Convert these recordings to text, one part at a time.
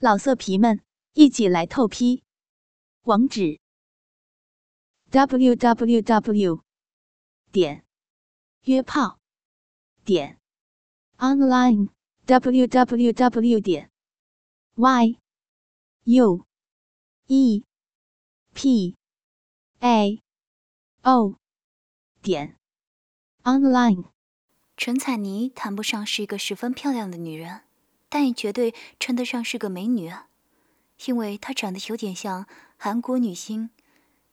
老色皮们，一起来透批！网址：w w w 点约炮点 online w w w 点 y u e p a o 点 online。陈彩妮谈不上是一个十分漂亮的女人。但也绝对称得上是个美女，因为她长得有点像韩国女星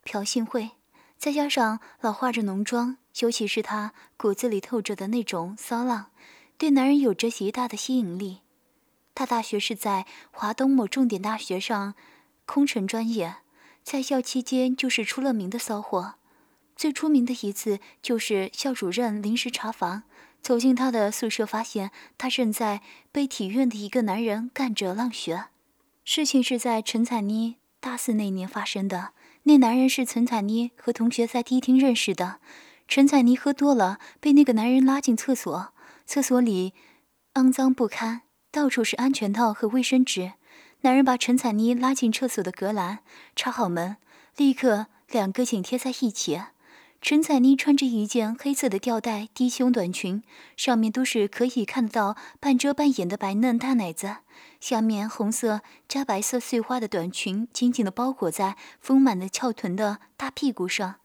朴信惠，再加上老化着浓妆，尤其是她骨子里透着的那种骚浪，对男人有着极大的吸引力。她大学是在华东某重点大学上空乘专业，在校期间就是出了名的骚货，最出名的一次就是校主任临时查房。走进他的宿舍，发现他正在被体院的一个男人干着浪穴。事情是在陈彩妮大四那年发生的。那男人是陈彩妮和同学在迪厅认识的。陈彩妮喝多了，被那个男人拉进厕所。厕所里肮脏不堪，到处是安全套和卫生纸。男人把陈彩妮拉进厕所的隔栏，插好门，立刻两个紧贴在一起。陈彩妮穿着一件黑色的吊带低胸短裙，上面都是可以看到半遮半掩的白嫩大奶子，下面红色加白色碎花的短裙紧紧地包裹在丰满的翘臀的大屁股上，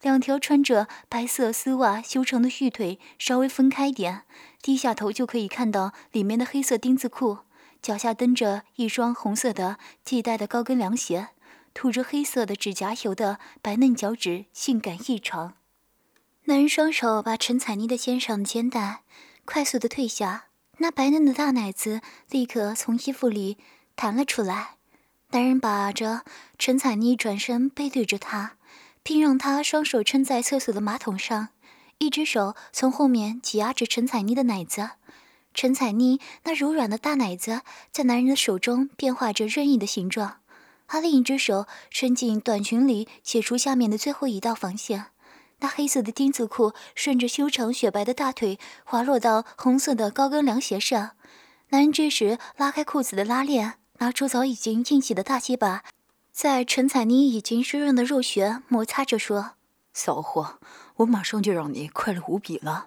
两条穿着白色丝袜修长的玉腿稍微分开点，低下头就可以看到里面的黑色丁字裤，脚下蹬着一双红色的系带的高跟凉鞋。涂着黑色的指甲油的白嫩脚趾，性感异常。男人双手把陈彩妮的肩上肩带快速的退下，那白嫩的大奶子立刻从衣服里弹了出来。男人把着陈彩妮转身背对着她，并让她双手撑在厕所的马桶上，一只手从后面挤压着陈彩妮的奶子。陈彩妮那柔软的大奶子在男人的手中变化着任意的形状。他另一只手伸进短裙里，解除下面的最后一道防线。那黑色的丁字裤顺着修长雪白的大腿滑落到红色的高跟凉鞋上。男人这时拉开裤子的拉链，拿出早已经硬起的大鸡巴，在陈彩妮已经湿润的肉穴摩擦着说：“骚货，我马上就让你快乐无比了。”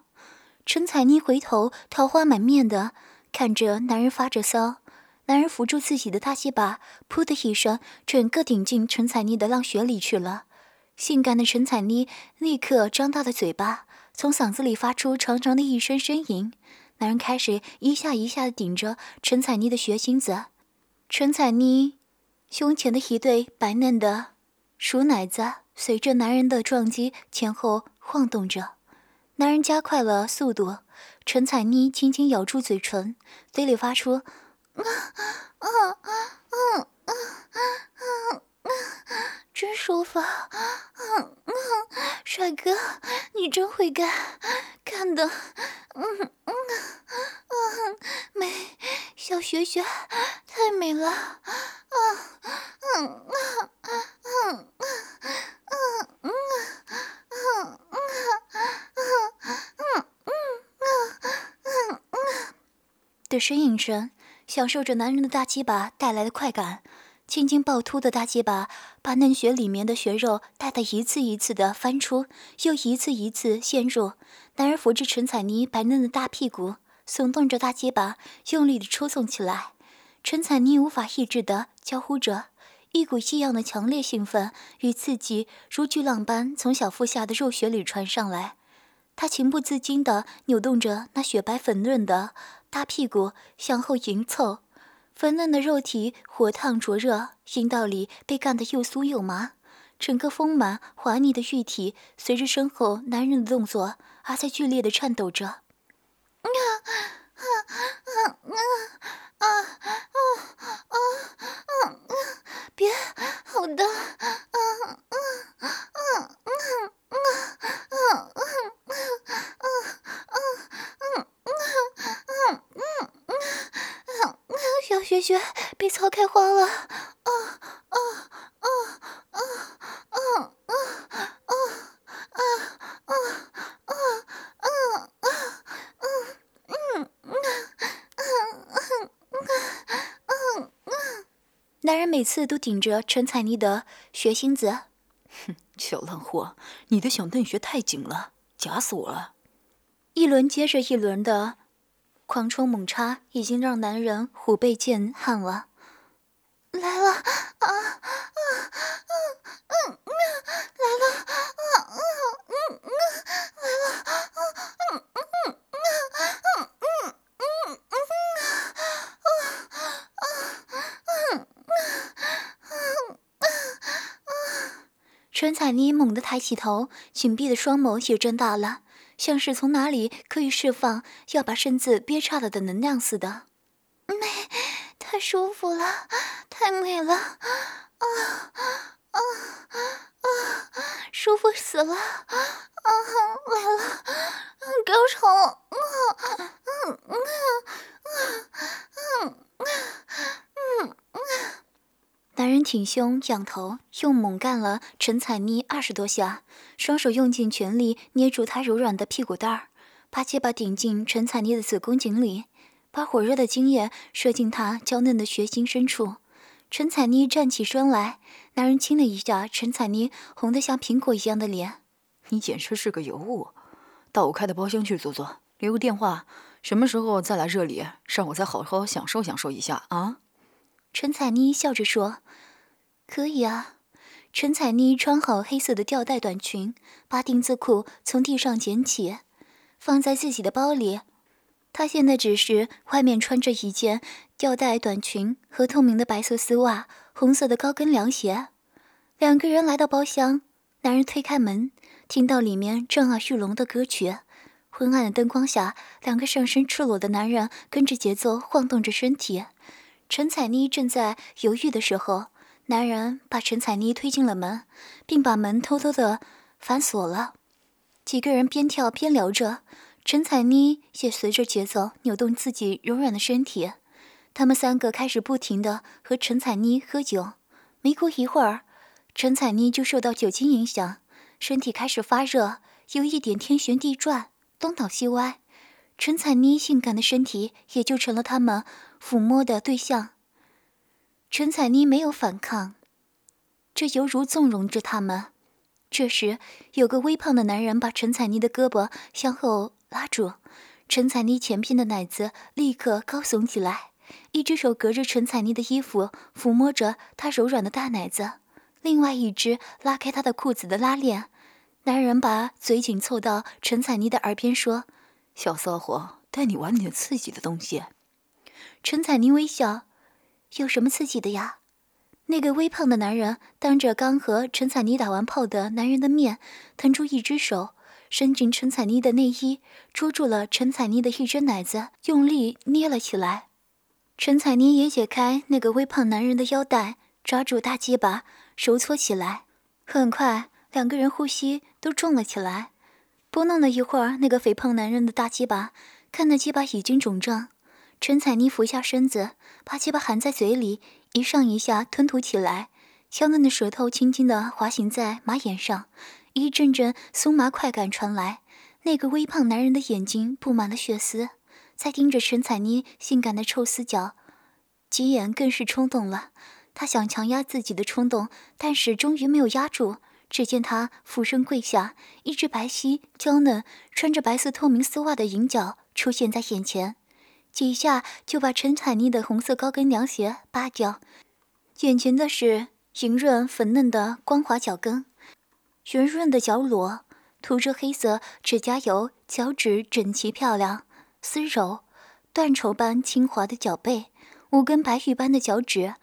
陈彩妮回头，桃花满面的看着男人发着骚。男人扶住自己的大鸡巴，噗的一声，整个顶进陈彩妮的浪穴里去了。性感的陈彩妮立刻张大了嘴巴，从嗓子里发出长长的一声呻吟。男人开始一下一下的顶着陈彩妮的穴心子，陈彩妮胸前的一对白嫩的熟奶子随着男人的撞击前后晃动着。男人加快了速度，陈彩妮轻轻咬住嘴唇，嘴里发出。啊啊啊啊啊啊！真舒服，帅哥，你真会干，干的，嗯嗯嗯，美，小雪雪太美了，啊嗯啊啊啊啊啊啊啊啊啊啊！的呻吟声。享受着男人的大鸡巴带来的快感，青筋暴突的大鸡巴把嫩穴里面的血肉带得一次一次的翻出，又一次一次陷入。男人扶着陈彩妮白嫩的大屁股，耸动着大鸡巴，用力的抽送起来。陈彩妮无法抑制的娇呼着，一股异样的强烈兴奋与刺激如巨浪般从小腹下的肉穴里传上来。她情不自禁地扭动着那雪白粉嫩的。大屁股向后迎凑，粉嫩的肉体火烫灼热，阴道里被干得又酥又麻，整个丰满滑腻的玉体随着身后男人的动作而在剧烈的颤抖着。啊啊啊啊啊啊啊啊啊！别，好的，啊啊啊啊啊啊啊！雪雪被操开花了，啊啊啊啊啊啊啊啊啊啊啊啊嗯嗯嗯嗯嗯嗯嗯男人每次都顶着陈彩妮的血心子。哼，小烂货，你的小嫩穴太紧了，夹死我了！一轮接着一轮的狂冲猛插，已经让男人虎背剑汗了。来了，啊啊啊嗯嗯，来了，啊啊嗯嗯，来了，啊嗯嗯嗯嗯嗯嗯嗯啊啊嗯嗯嗯陈彩妮猛地抬起头，紧闭的双眸也睁大了，像是从哪里可以释放要把身子憋岔了的能量似的。美，太舒服了。太美了，啊啊啊！舒服死了，啊来了，高潮了，嗯嗯嗯嗯嗯嗯。男人挺胸仰头，又猛干了陈彩妮二十多下，双手用尽全力捏住她柔软的屁股蛋儿，把结巴顶进陈彩妮的子宫颈里，把火热的精液射进她娇嫩的穴心深处。陈彩妮站起身来，男人亲了一下陈彩妮红得像苹果一样的脸。你简直是个尤物，到我开的包厢去坐坐，留个电话，什么时候再来这里，让我再好好享受享受一下啊？陈彩妮笑着说：“可以啊。”陈彩妮穿好黑色的吊带短裙，把丁字裤从地上捡起，放在自己的包里。她现在只是外面穿着一件。吊带短裙和透明的白色丝袜，红色的高跟凉鞋。两个人来到包厢，男人推开门，听到里面震耳欲聋的歌曲。昏暗的灯光下，两个上身赤裸的男人跟着节奏晃动着身体。陈彩妮正在犹豫的时候，男人把陈彩妮推进了门，并把门偷偷的反锁了。几个人边跳边聊着，陈彩妮也随着节奏扭动自己柔软的身体。他们三个开始不停地和陈彩妮喝酒，没过一会儿，陈彩妮就受到酒精影响，身体开始发热，有一点天旋地转，东倒西歪。陈彩妮性感的身体也就成了他们抚摸的对象。陈彩妮没有反抗，这犹如纵容着他们。这时，有个微胖的男人把陈彩妮的胳膊向后拉住，陈彩妮前边的奶子立刻高耸起来。一只手隔着陈彩妮的衣服抚摸着她柔软的大奶子，另外一只拉开她的裤子的拉链。男人把嘴紧凑到陈彩妮的耳边说：“小骚货，带你玩点刺激的东西。”陈彩妮微笑：“有什么刺激的呀？”那个微胖的男人当着刚和陈彩妮打完炮的男人的面，腾出一只手，伸进陈彩妮的内衣，捉住了陈彩妮的一只奶子，用力捏了起来。陈彩妮也解开那个微胖男人的腰带，抓住大鸡巴揉搓起来。很快，两个人呼吸都重了起来。拨弄了一会儿，那个肥胖男人的大鸡巴，看那鸡巴已经肿胀。陈彩妮俯下身子，把鸡巴含在嘴里，一上一下吞吐起来。娇嫩的舌头轻轻地滑行在马眼上，一阵阵酥麻快感传来。那个微胖男人的眼睛布满了血丝。在盯着陈彩妮性感的臭丝脚，吉眼更是冲动了。他想强压自己的冲动，但是终于没有压住。只见他俯身跪下，一只白皙娇嫩、穿着白色透明丝袜的银脚出现在眼前，几下就把陈彩妮的红色高跟凉鞋扒掉。眼前的是莹润粉嫩的光滑脚跟，圆润的脚裸，涂着黑色指甲油，脚趾整齐漂亮。丝柔、缎绸般轻滑的脚背，五根白玉般的脚趾，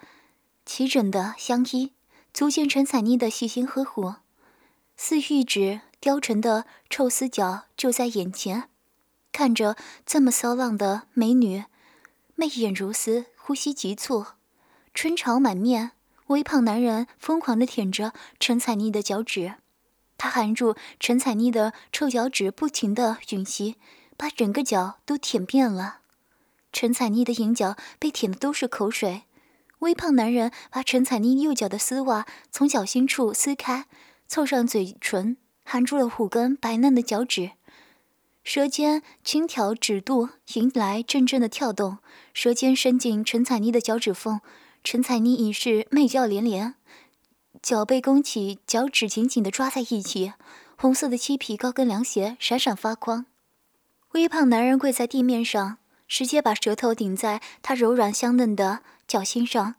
齐整的相依，足见陈彩妮的细心呵护。似玉指雕成的臭丝脚就在眼前，看着这么骚浪的美女，媚眼如丝，呼吸急促，春潮满面。微胖男人疯狂地舔着陈彩妮的脚趾，他含住陈彩妮的臭脚趾，不停地吮吸。把整个脚都舔遍了，陈彩妮的银脚被舔的都是口水。微胖男人把陈彩妮右脚的丝袜从脚心处撕开，凑上嘴唇，含住了五根白嫩的脚趾，舌尖轻挑指肚，迎来阵阵的跳动。舌尖伸进陈彩妮的脚趾缝，陈彩妮已是媚叫连连，脚背弓起，脚趾紧紧地抓在一起，红色的漆皮高跟凉鞋闪闪发光。微胖男人跪在地面上，直接把舌头顶在她柔软香嫩的脚心上，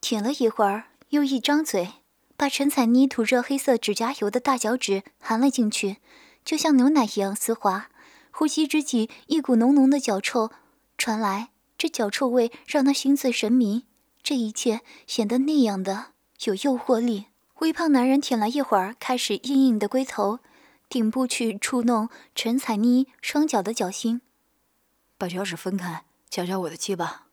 舔了一会儿，又一张嘴，把陈彩妮涂着黑色指甲油的大脚趾含了进去，就像牛奶一样丝滑。呼吸之际，一股浓浓的脚臭传来，这脚臭味让他心醉神迷。这一切显得那样的有诱惑力。微胖男人舔了一会儿，开始硬硬的龟头顶部去触弄陈彩妮双脚的脚心，把脚趾分开，夹夹我的鸡巴。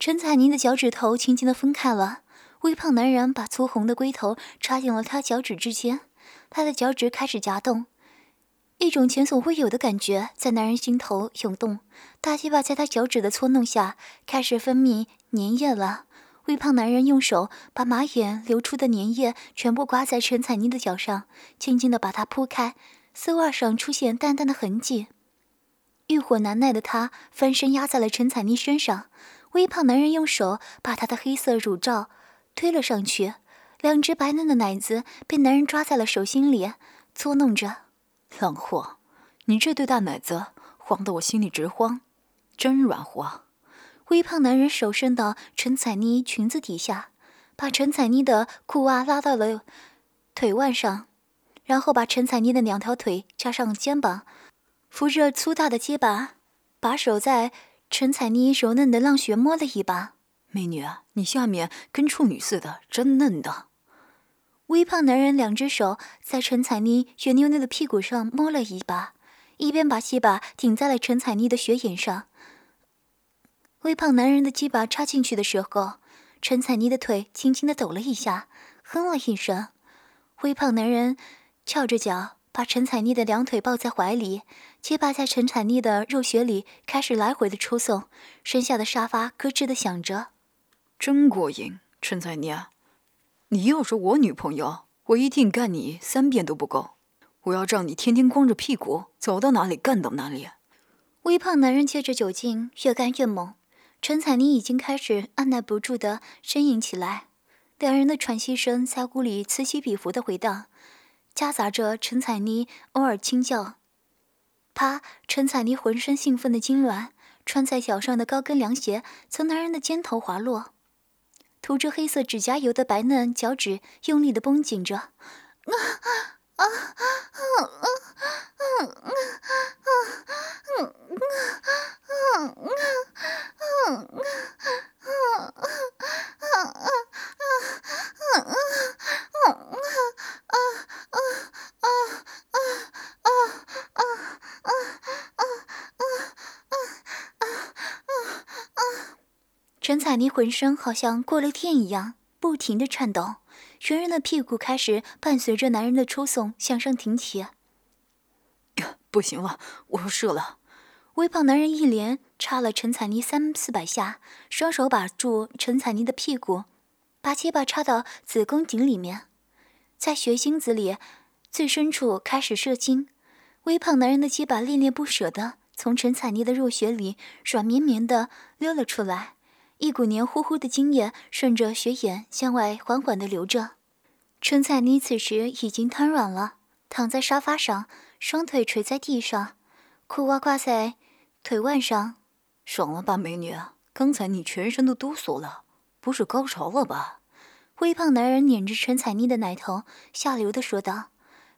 陈彩妮的脚趾头轻轻的分开了，微胖男人把粗红的龟头插进了她脚趾之间，他的脚趾开始夹动。一种前所未有的感觉在男人心头涌动，大鸡巴在他脚趾的搓弄下开始分泌粘液了。微胖男人用手把马眼流出的粘液全部刮在陈彩妮的脚上，轻轻地把它铺开，丝袜上出现淡淡的痕迹。欲火难耐的他翻身压在了陈彩妮身上，微胖男人用手把她的黑色乳罩推了上去，两只白嫩的奶子被男人抓在了手心里搓弄着。浪货，你这对大奶子晃得我心里直慌，真软和。微胖男人手伸到陈彩妮裙子底下，把陈彩妮的裤袜拉到了腿腕上，然后把陈彩妮的两条腿加上肩膀，扶着粗大的肩膀，把手在陈彩妮柔嫩的浪穴摸了一把。美女，你下面跟处女似的，真嫩的。微胖男人两只手在陈彩妮圆溜溜的屁股上摸了一把，一边把鸡巴顶在了陈彩妮的雪眼上。微胖男人的鸡巴插进去的时候，陈彩妮的腿轻轻的抖了一下，哼了一声。微胖男人翘着脚，把陈彩妮的两腿抱在怀里，结巴在陈彩妮的肉穴里开始来回的抽送，身下的沙发咯吱的响着，真过瘾，陈彩妮。你要是我女朋友，我一定干你三遍都不够。我要让你天天光着屁股走到哪里干到哪里。微胖男人借着酒劲越干越猛，陈彩妮已经开始按耐不住的呻吟起来，两人的喘息声在屋里此起彼伏的回荡，夹杂着陈彩妮偶尔轻叫。啪！陈彩妮浑身兴奋的痉挛，穿在脚上的高跟凉鞋从男人的肩头滑落。涂着黑色指甲油的白嫩脚趾用力的绷紧着，啊啊啊啊啊啊啊啊啊陈彩妮浑身好像过了电一样，不停的颤抖，全人的屁股开始伴随着男人的抽送向上挺起。不行了，我要射了！微胖男人一连插了陈彩妮三四百下，双手把住陈彩妮的屁股，把鸡巴插到子宫颈里面，在血腥子里最深处开始射精。微胖男人的鸡巴恋恋不舍的从陈彩妮的肉穴里软绵绵的溜了出来。一股黏糊糊的精液顺着血眼向外缓缓地流着。陈彩妮此时已经瘫软了，躺在沙发上，双腿垂在地上，裤袜挂在腿腕上。爽了吧，美女？刚才你全身都哆嗦了，不是高潮了吧？微胖男人捻着陈彩妮的奶头，下流的说道。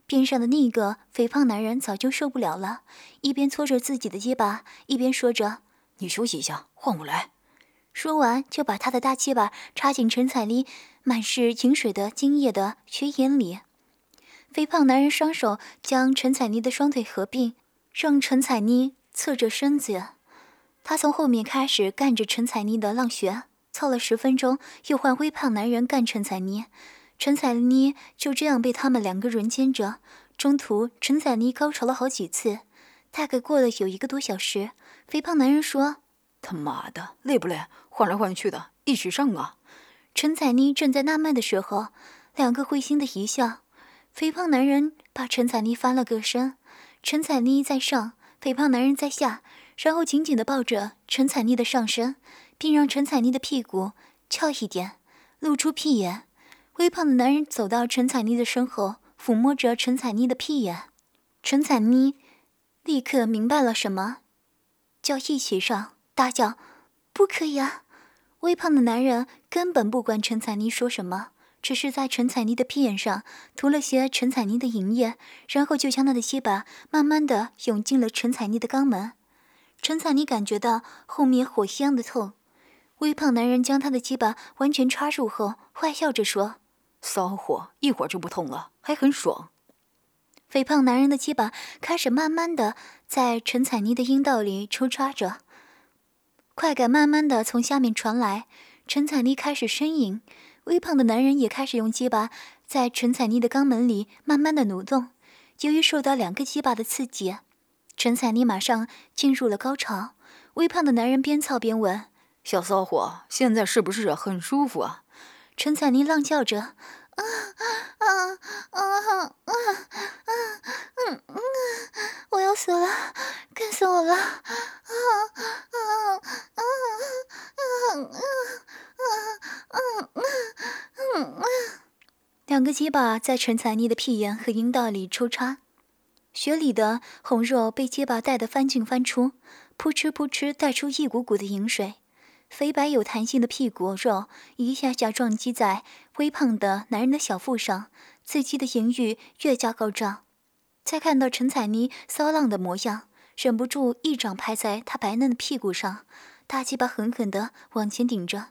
边上的另一个肥胖男人早就受不了了，一边搓着自己的鸡巴，一边说着：“你休息一下，换我来。”说完，就把他的大鸡巴插进陈彩妮满是井水的精液的血眼里。肥胖男人双手将陈彩妮的双腿合并，让陈彩妮侧着身子。他从后面开始干着陈彩妮的浪穴，操了十分钟，又换微胖男人干陈彩妮。陈彩妮就这样被他们两个轮奸着。中途，陈彩妮高潮了好几次，大概过了有一个多小时。肥胖男人说。他妈的，累不累？换来换去的，一起上啊！陈彩妮正在纳闷的时候，两个会心的一笑。肥胖男人把陈彩妮翻了个身，陈彩妮在上，肥胖男人在下，然后紧紧的抱着陈彩妮的上身，并让陈彩妮的屁股翘一点，露出屁眼。微胖的男人走到陈彩妮的身后，抚摸着陈彩妮的屁眼。陈彩妮立刻明白了什么，叫一起上，大叫：“不可以啊！”微胖的男人根本不管陈彩妮说什么，只是在陈彩妮的屁眼上涂了些陈彩妮的银液，然后就将他的鸡巴慢慢的涌进了陈彩妮的肛门。陈彩妮感觉到后面火一样的痛。微胖男人将他的鸡巴完全插入后，坏笑着说：“骚货，一会儿就不痛了，还很爽。”肥胖男人的鸡巴开始慢慢的在陈彩妮的阴道里抽插着，快感慢慢的从下面传来。陈彩妮开始呻吟，微胖的男人也开始用鸡巴在陈彩妮的肛门里慢慢的蠕动。由于受到两个鸡巴的刺激，陈彩妮马上进入了高潮。微胖的男人边操边问：“小骚货，现在是不是很舒服啊？”陈彩妮浪叫着。啊啊啊啊啊嗯嗯，我要死了，干死我了！啊啊啊啊啊啊啊啊两个结巴在陈彩妮的屁眼和阴道里抽插，血里的红肉被结巴带得翻进翻出，扑哧扑哧带出一股股的饮水。肥白有弹性的屁股肉一下下撞击在微胖的男人的小腹上，刺激的淫欲越加高涨。再看到陈彩妮骚浪的模样，忍不住一掌拍在她白嫩的屁股上，大鸡巴狠狠地往前顶着。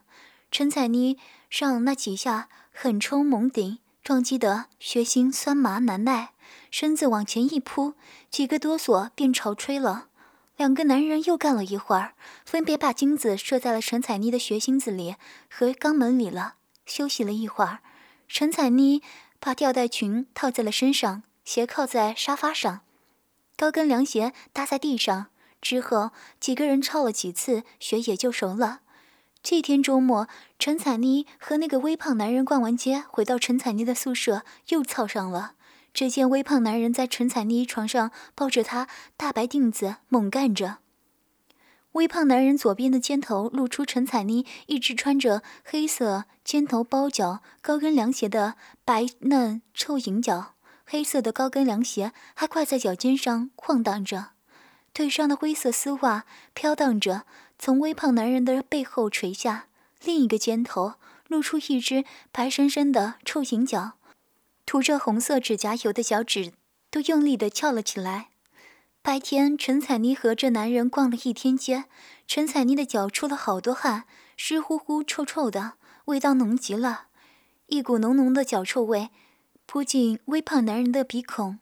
陈彩妮上那几下狠冲猛顶，撞击得血腥酸麻难耐，身子往前一扑，几个哆嗦便潮吹了。两个男人又干了一会儿，分别把精子射在了陈彩妮的血心子里和肛门里了。休息了一会儿，陈彩妮把吊带裙套在了身上，斜靠在沙发上，高跟凉鞋搭在地上。之后几个人操了几次，血也就熟了。这天周末，陈彩妮和那个微胖男人逛完街，回到陈彩妮的宿舍又操上了。只见微胖男人在陈彩妮床上抱着她大白腚子猛干着。微胖男人左边的肩头露出陈彩妮一只穿着黑色尖头包脚高跟凉鞋的白嫩臭银脚，黑色的高跟凉鞋还挂在脚尖上晃荡着，腿上的灰色丝袜飘荡着从微胖男人的背后垂下，另一个肩头露出一只白生生的臭银脚。涂着红色指甲油的脚趾都用力地翘了起来。白天，陈彩妮和这男人逛了一天街。陈彩妮的脚出了好多汗，湿乎乎、臭臭的，味道浓极了。一股浓浓的脚臭味扑进微胖男人的鼻孔。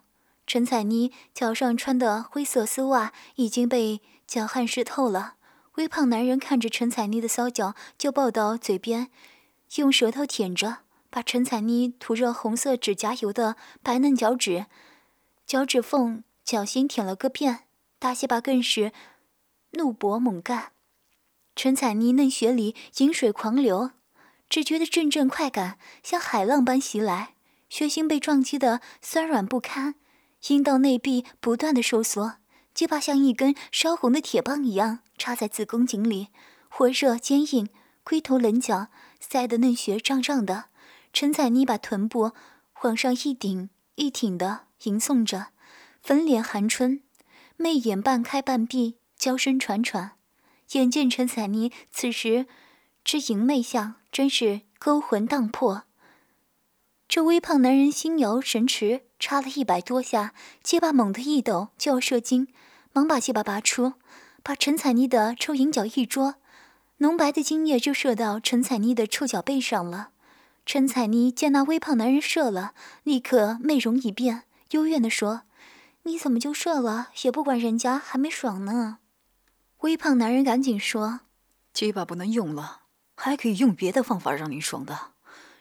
陈彩妮脚上穿的灰色丝袜已经被脚汗湿透了。微胖男人看着陈彩妮的骚脚，就抱到嘴边，用舌头舔着。把陈彩妮涂着红色指甲油的白嫩脚趾，脚趾缝脚心舔了个遍，大鸡巴更是怒勃猛干。陈彩妮嫩血里饮水狂流，只觉得阵阵快感像海浪般袭来，血心被撞击得酸软不堪，阴道内壁不断的收缩，鸡巴像一根烧红的铁棒一样插在子宫颈里，火热坚硬，龟头棱角塞得嫩血胀胀的。陈彩妮把臀部往上一顶一挺的吟诵着，粉脸含春，媚眼半开半闭，娇声喘喘。眼见陈彩妮此时之淫媚相，真是勾魂荡魄。这微胖男人心摇神驰，插了一百多下，鸡巴猛地一抖就要射精，忙把鸡巴拔出，把陈彩妮的臭银脚一捉，浓白的精液就射到陈彩妮的臭脚背上了。陈彩妮见那微胖男人射了，立刻媚容一变，幽怨地说：“你怎么就射了？也不管人家还没爽呢。”微胖男人赶紧说：“鸡巴不能用了，还可以用别的方法让你爽的。”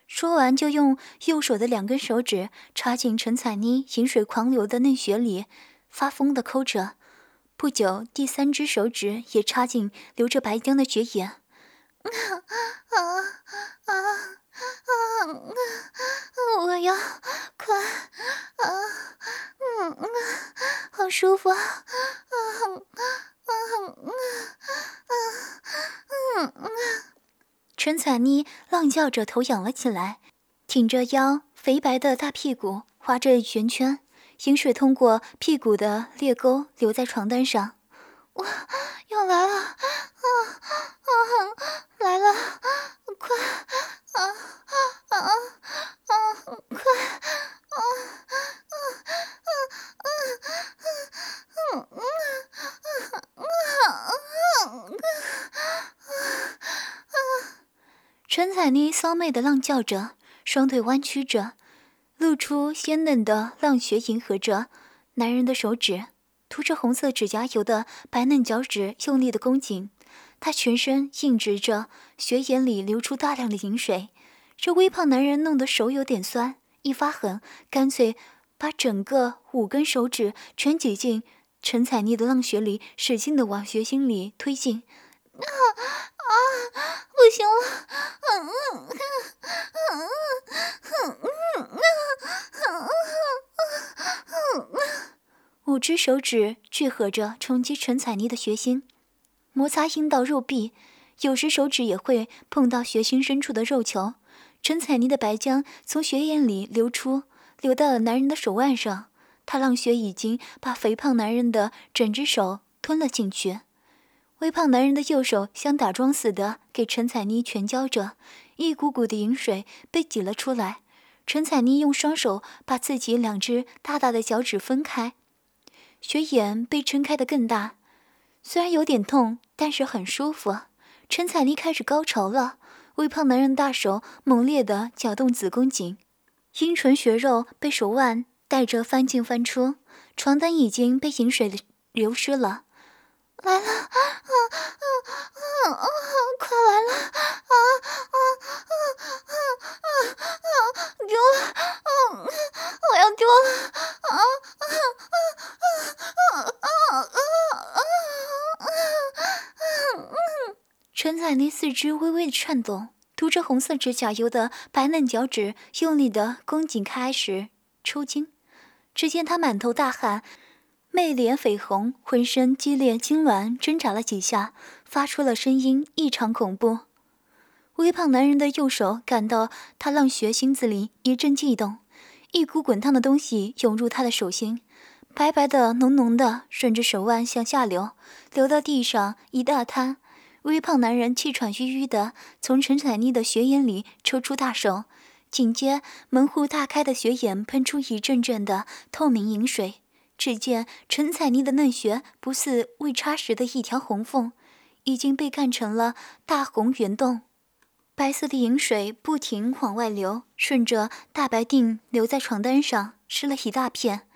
说完就用右手的两根手指插进陈彩妮饮水狂流的嫩血里，发疯地抠着。不久，第三只手指也插进流着白浆的血眼。啊啊啊！啊啊！我要快啊！嗯嗯，好舒服啊！啊啊啊啊啊！嗯嗯。陈彩妮浪叫着头仰了起来，挺着腰，肥白的大屁股划着圆圈，饮水通过屁股的裂沟流在床单上。我要来了，啊啊，来了，快，啊啊啊啊，快，啊啊啊啊啊啊啊啊啊啊啊！陈彩妮骚媚的浪叫着，双腿弯曲着，露出鲜嫩的浪穴，迎合着男人的手指。涂着红色指甲油的白嫩脚趾用力的弓紧他全身硬直着，血眼里流出大量的饮水。这微胖男人弄得手有点酸，一发狠，干脆把整个五根手指全挤进陈彩妮的浪穴里，使劲的往穴心里推进。啊啊！不行了！嗯嗯嗯嗯嗯嗯嗯嗯嗯。五只手指聚合着冲击陈彩妮的穴心，摩擦阴道肉壁，有时手指也会碰到血心深处的肉球。陈彩妮的白浆从血眼里流出，流到了男人的手腕上。他浪血已经把肥胖男人的整只手吞了进去。微胖男人的右手像打桩似的给陈彩妮拳交着，一股股的饮水被挤了出来。陈彩妮用双手把自己两只大大的脚趾分开。血眼被撑开的更大，虽然有点痛，但是很舒服。陈彩妮开始高潮了，微胖男人大手猛烈地搅动子宫颈，阴唇血肉被手腕带着翻进翻出，床单已经被饮水流湿了。来了，啊啊啊啊！快来了，啊啊啊啊啊啊！丢了，啊！我要丢了，啊啊啊啊啊啊啊！陈彩妮四肢微微的颤动，涂着红色指甲油的白嫩脚趾用力的弓紧，开始抽筋。只见她满头大汗。媚脸绯红，浑身激烈痉挛，挣扎了几下，发出了声音，异常恐怖。微胖男人的右手感到他浪穴心子里一阵悸动，一股滚烫的东西涌入他的手心，白白的、浓浓的，顺着手腕向下流，流到地上一大滩。微胖男人气喘吁吁的从陈彩妮的血眼里抽出大手，紧接门户大开的血眼喷出一阵阵的透明饮水。只见陈彩妮的嫩穴不似未插时的一条红缝，已经被干成了大红圆洞，白色的饮水不停往外流，顺着大白腚流在床单上，湿了一大片。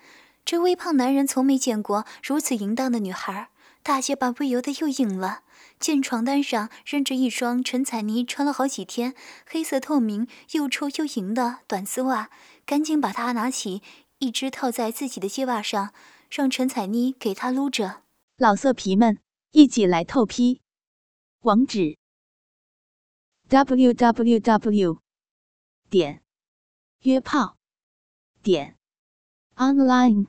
这微胖男人从没见过如此淫荡的女孩，大结巴不由得又硬了。见床单上扔着一双陈彩妮穿了好几天、黑色透明又臭又淫的短丝袜，赶紧把它拿起。一只套在自己的鸡袜上，让陈彩妮给他撸着。老色皮们，一起来透批！网址：w w w 点约炮点 online